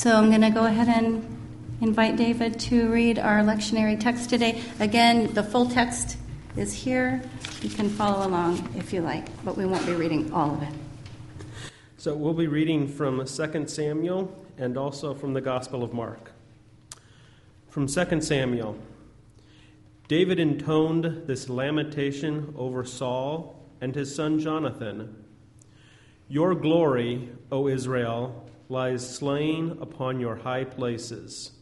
So I'm going to go ahead and invite David to read our lectionary text today. Again, the full text is here. You can follow along if you like, but we won't be reading all of it. So we'll be reading from 2 Samuel and also from the Gospel of Mark. From 2 Samuel David intoned this lamentation over Saul and his son Jonathan. Your glory, O Israel, lies slain upon your high places.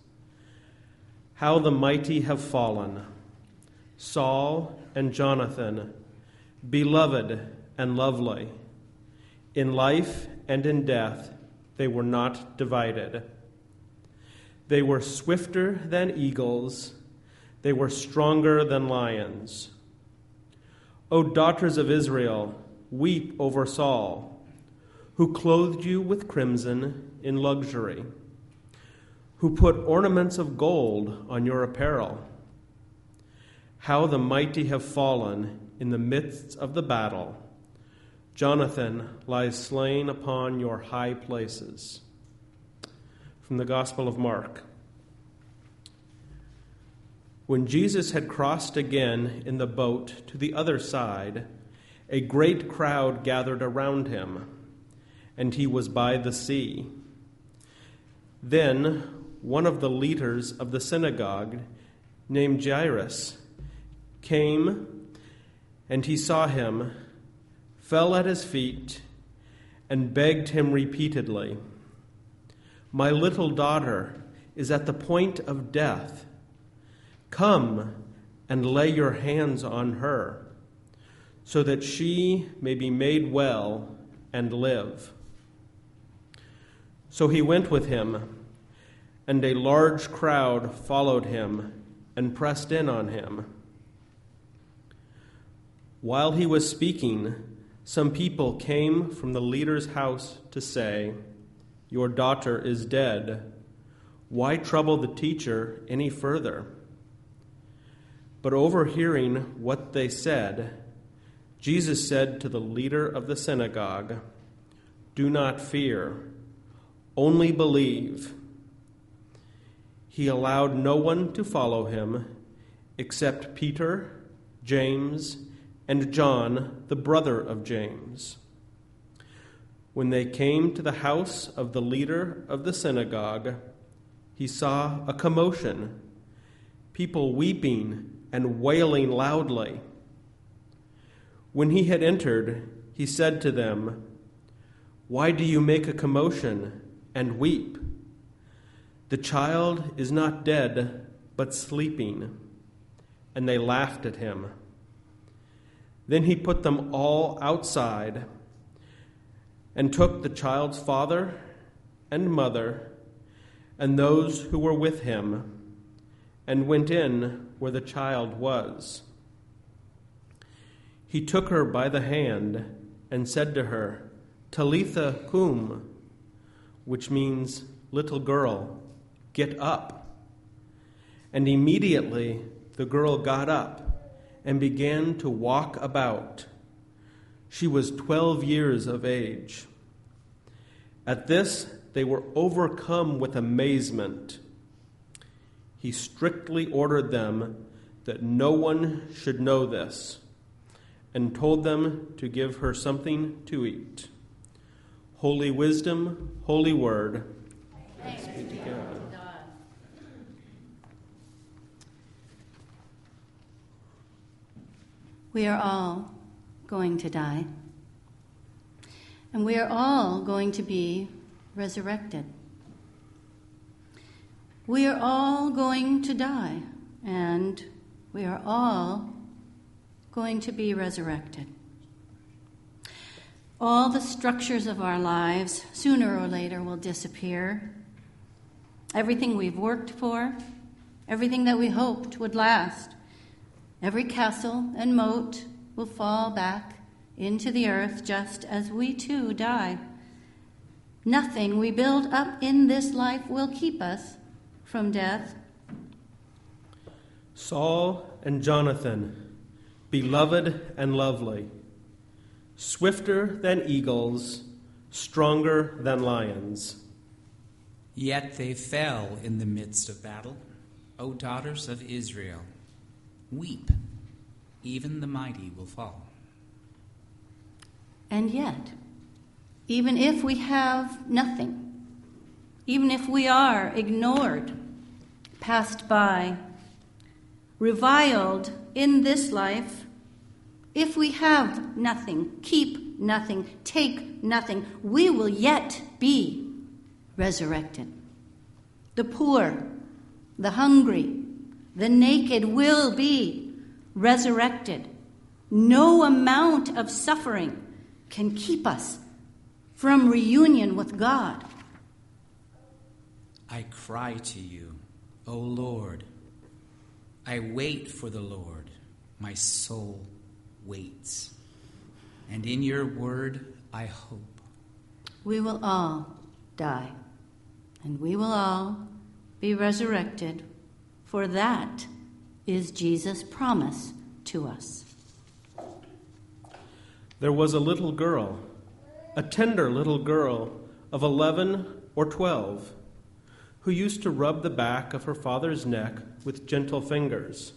How the mighty have fallen! Saul and Jonathan, beloved and lovely. In life and in death, they were not divided. They were swifter than eagles, they were stronger than lions. O daughters of Israel, weep over Saul, who clothed you with crimson in luxury who put ornaments of gold on your apparel. How the mighty have fallen in the midst of the battle. Jonathan lies slain upon your high places. From the Gospel of Mark. When Jesus had crossed again in the boat to the other side, a great crowd gathered around him, and he was by the sea. Then one of the leaders of the synagogue, named Jairus, came and he saw him, fell at his feet, and begged him repeatedly My little daughter is at the point of death. Come and lay your hands on her, so that she may be made well and live. So he went with him and a large crowd followed him and pressed in on him. While he was speaking, some people came from the leader's house to say, Your daughter is dead. Why trouble the teacher any further? But overhearing what they said, Jesus said to the leader of the synagogue, Do not fear, only believe he allowed no one to follow him except Peter, James, and John, the brother of James. When they came to the house of the leader of the synagogue, he saw a commotion, people weeping and wailing loudly. When he had entered, he said to them, Why do you make a commotion and weep? The child is not dead, but sleeping. And they laughed at him. Then he put them all outside and took the child's father and mother and those who were with him and went in where the child was. He took her by the hand and said to her, Talitha cum, which means little girl Get up. And immediately the girl got up and began to walk about. She was 12 years of age. At this, they were overcome with amazement. He strictly ordered them that no one should know this and told them to give her something to eat. Holy wisdom, holy word. Thanks be to God. We are all going to die. And we are all going to be resurrected. We are all going to die, and we are all going to be resurrected. All the structures of our lives, sooner or later, will disappear. Everything we've worked for, everything that we hoped would last, Every castle and moat will fall back into the earth just as we too die. Nothing we build up in this life will keep us from death. Saul and Jonathan, beloved and lovely, swifter than eagles, stronger than lions. Yet they fell in the midst of battle. O daughters of Israel, weep, even the mighty will fall. And yet, even if we have nothing, even if we are ignored, passed by, reviled in this life, if we have nothing, keep nothing, take nothing, we will yet be resurrected. The poor, the hungry, the naked will be resurrected. No amount of suffering can keep us from reunion with God. I cry to you, O Lord. I wait for the Lord. My soul waits. And in your word I hope. We will all die, and we will all be resurrected, for that is Jesus' promise to us. There was a little girl, a tender little girl of 11 or 12, who used to rub the back of her father's neck with gentle fingers.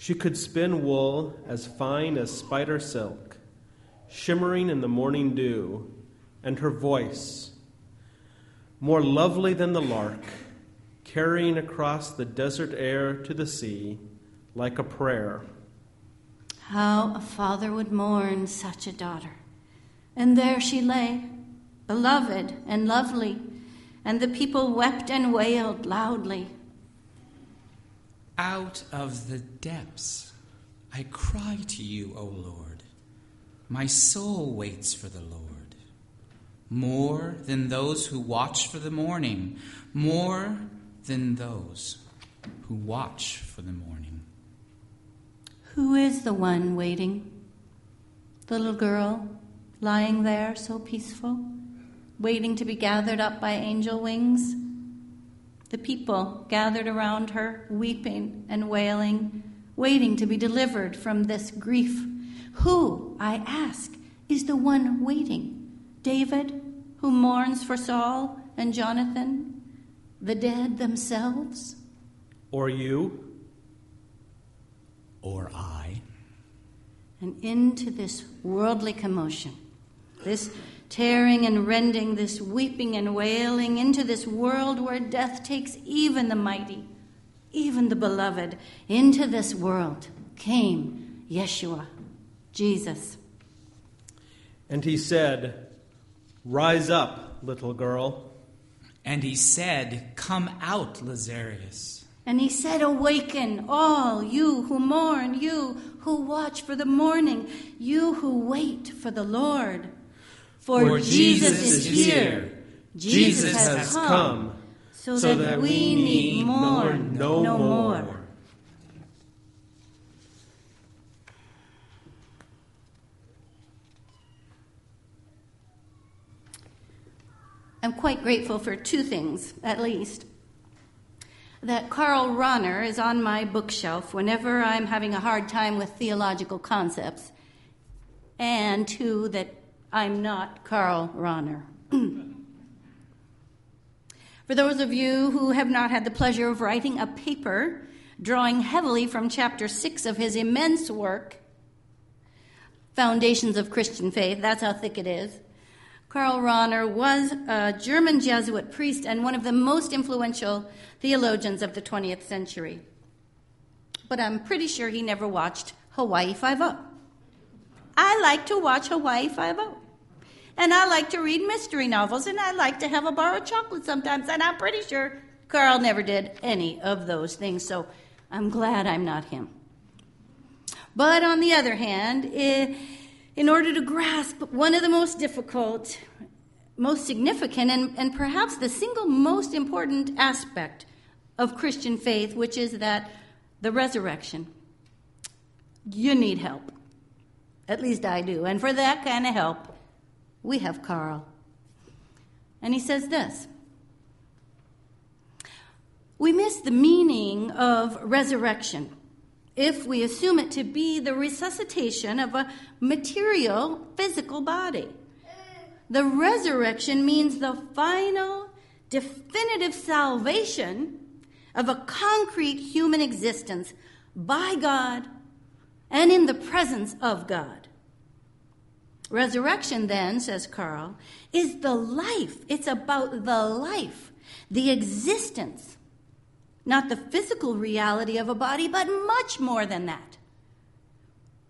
She could spin wool as fine as spider silk, shimmering in the morning dew, and her voice, more lovely than the lark, carrying across the desert air to the sea like a prayer. How a father would mourn such a daughter. And there she lay, beloved and lovely, and the people wept and wailed loudly. Out of the depths I cry to you, O Lord. My soul waits for the Lord. More than those who watch for the morning, more than those who watch for the morning. Who is the one waiting? The little girl lying there so peaceful, waiting to be gathered up by angel wings? The people gathered around her, weeping and wailing, waiting to be delivered from this grief. Who, I ask, is the one waiting? David, who mourns for Saul and Jonathan? The dead themselves? Or you? Or I? And into this worldly commotion, this tearing and rending, this weeping and wailing, into this world where death takes even the mighty, even the beloved, into this world came Yeshua, Jesus. And he said, Rise up, little girl. And he said, Come out, Lazarus. And he said, Awaken, all you who mourn, you who watch for the morning, you who wait for the Lord. For, Jesus, is here. Jesus, has, come, so, that, we need mourn no more. I'm quite grateful for two things, at least. That Karl Rahner is on my bookshelf whenever I'm having a hard time with theological concepts, and two, that I'm not Karl Rahner. for those of you who have not had the pleasure of writing a paper drawing heavily from chapter 6 of his immense work, Foundations of Christian Faith, that's how thick it is. Karl Rahner was a German Jesuit priest and one of the most influential theologians of the 20th century. But I'm pretty sure he never watched Hawaii Five-O. I like to watch Hawaii Five-O. And I like to read mystery novels, and I like to have a bar of chocolate sometimes, and I'm pretty sure Karl never did any of those things, so I'm glad I'm not him. But on the other hand, in order to grasp one of the most difficult, most significant, and, and perhaps the single most important aspect of Christian faith, which is that the resurrection, you need help. At least I do. And for that kind of help, we have Karl. And he says this We miss the meaning of resurrection if we assume it to be the resuscitation of a material, physical body. The resurrection means the final, definitive salvation of a concrete human existence by God and in the presence of God. Resurrection, then, says Karl, is the life. It's about the life, the existence, not the physical reality of a body, but much more than that.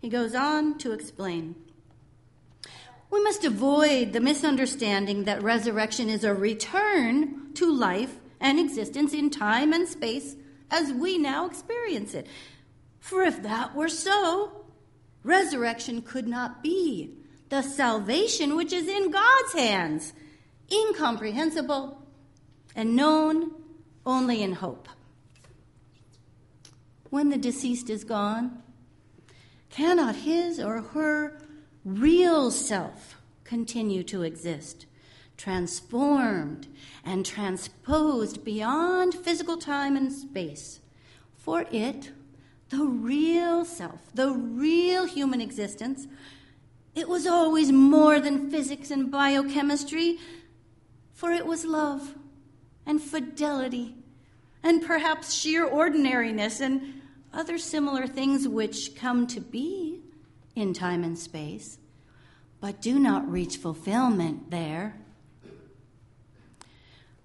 He goes on to explain. We must avoid the misunderstanding that resurrection is a return to life and existence in time and space as we now experience it. For if that were so, resurrection could not be the salvation which is in God's hands, incomprehensible and known only in hope. When the deceased is gone, cannot his or her real self continue to exist, transformed and transposed beyond physical time and space? For it, the real self, the real human existence, it was always more than physics and biochemistry, for it was love and fidelity and perhaps sheer ordinariness and other similar things which come to be in time and space, but do not reach fulfillment there.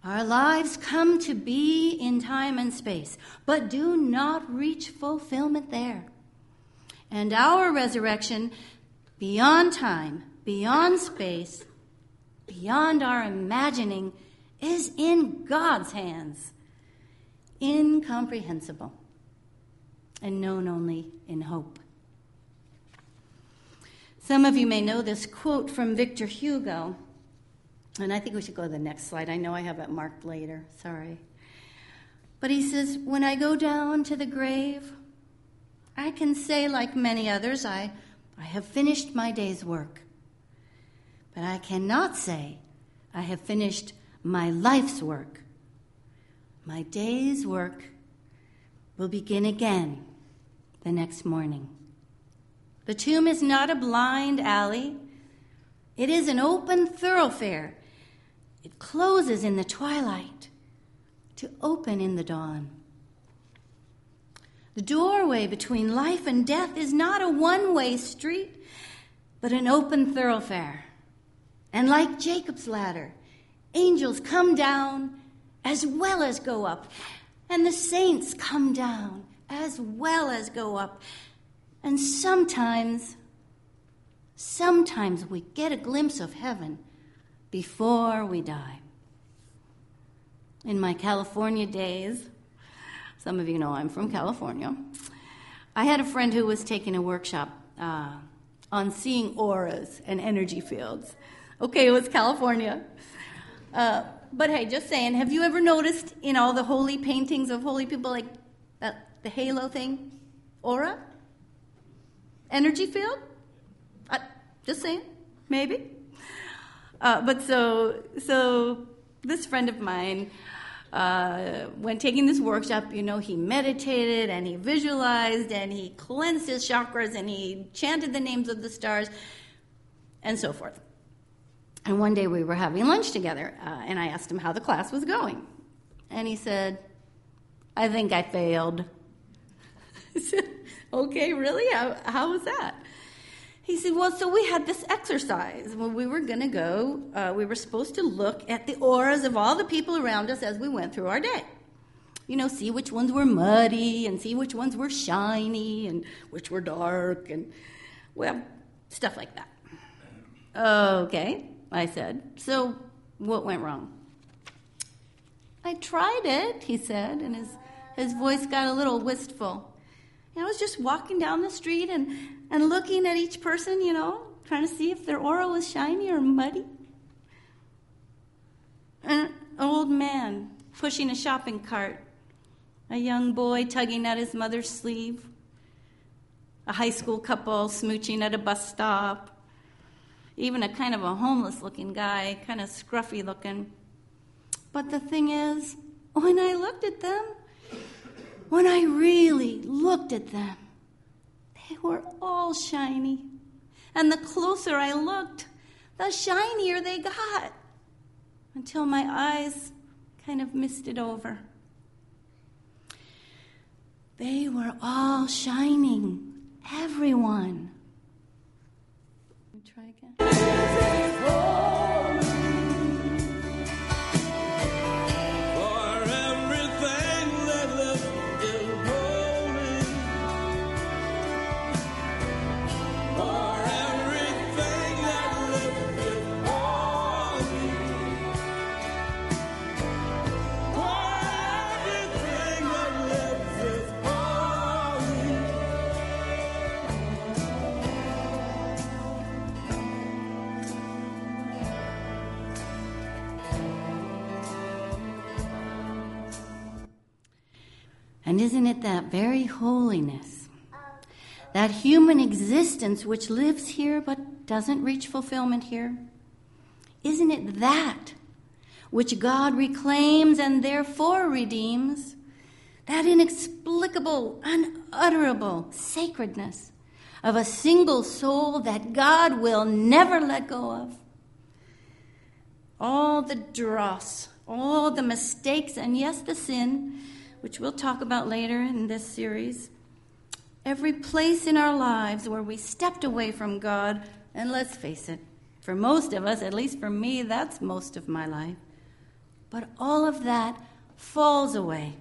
Our lives come to be in time and space, but do not reach fulfillment there. And our resurrection beyond time, beyond space, beyond our imagining, is in God's hands, incomprehensible, and known only in hope. Some of you may know this quote from Victor Hugo, and I think we should go to the next slide. I know I have it marked later, sorry. But he says, When I go down to the grave, I can say, like many others, I I have finished my day's work. But I cannot say, I have finished my life's work. My day's work will begin again the next morning. The tomb is not a blind alley, it is an open thoroughfare. It closes in the twilight to open in the dawn. The doorway between life and death is not a one way street, but an open thoroughfare. And like Jacob's ladder, angels come down as well as go up, and the saints come down as well as go up. And sometimes, sometimes we get a glimpse of heaven before we die. In my California days, some of you know I'm from California. I had a friend who was taking a workshop uh, on seeing auras and energy fields. Okay, it was California. Uh, but hey, just saying, have you ever noticed in all the holy paintings of holy people, like that, the halo thing? Aura? Energy field? Uh, just saying, maybe. Uh, but so, so this friend of mine, uh, when taking this workshop, you know, he meditated and he visualized and he cleansed his chakras and he chanted the names of the stars and so forth. And one day we were having lunch together uh, and I asked him how the class was going. And he said, I think I failed. I said, okay, really? How, how was that? He said, Well, so we had this exercise. When we were going to go, uh, we were supposed to look at the auras of all the people around us as we went through our day. You know, see which ones were muddy and see which ones were shiny and which were dark and, well, stuff like that. Okay, I said. So what went wrong? I tried it, he said, and his, his voice got a little wistful. I was just walking down the street and, and looking at each person, you know, trying to see if their aura was shiny or muddy. An old man pushing a shopping cart, a young boy tugging at his mother's sleeve, a high school couple smooching at a bus stop, even a kind of a homeless looking guy, kind of scruffy looking. But the thing is, when I looked at them, when I really looked at them, they were all shiny. And the closer I looked, the shinier they got. Until my eyes kind of misted over. They were all shining, everyone. Let me try again. And isn't it that very holiness, that human existence which lives here but doesn't reach fulfillment here? Isn't it that which God reclaims and therefore redeems? That inexplicable, unutterable sacredness of a single soul that God will never let go of? all the dross, all the mistakes, and yes, the sin, which we'll talk about later in this series. Every place in our lives where we stepped away from God, and let's face it, for most of us, at least for me, that's most of my life. But all of that falls away,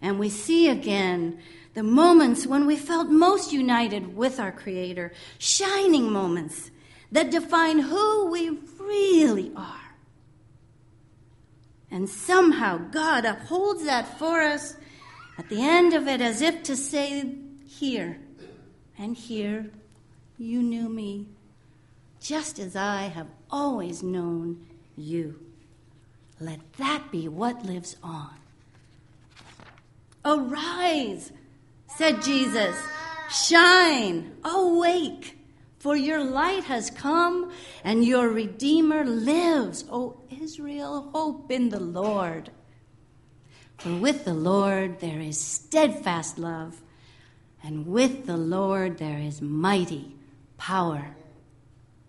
and we see again the moments when we felt most united with our Creator, shining moments that define who we really are. And somehow God upholds that for us at the end of it as if to say, Here and here you knew me, just as I have always known you. Let that be what lives on. Arise, said Jesus. Shine, awake, for your light has come and your Redeemer lives. O Israel, hope in the Lord. For with the Lord there is steadfast love, and with the Lord there is mighty power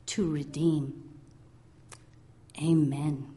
to redeem. Amen.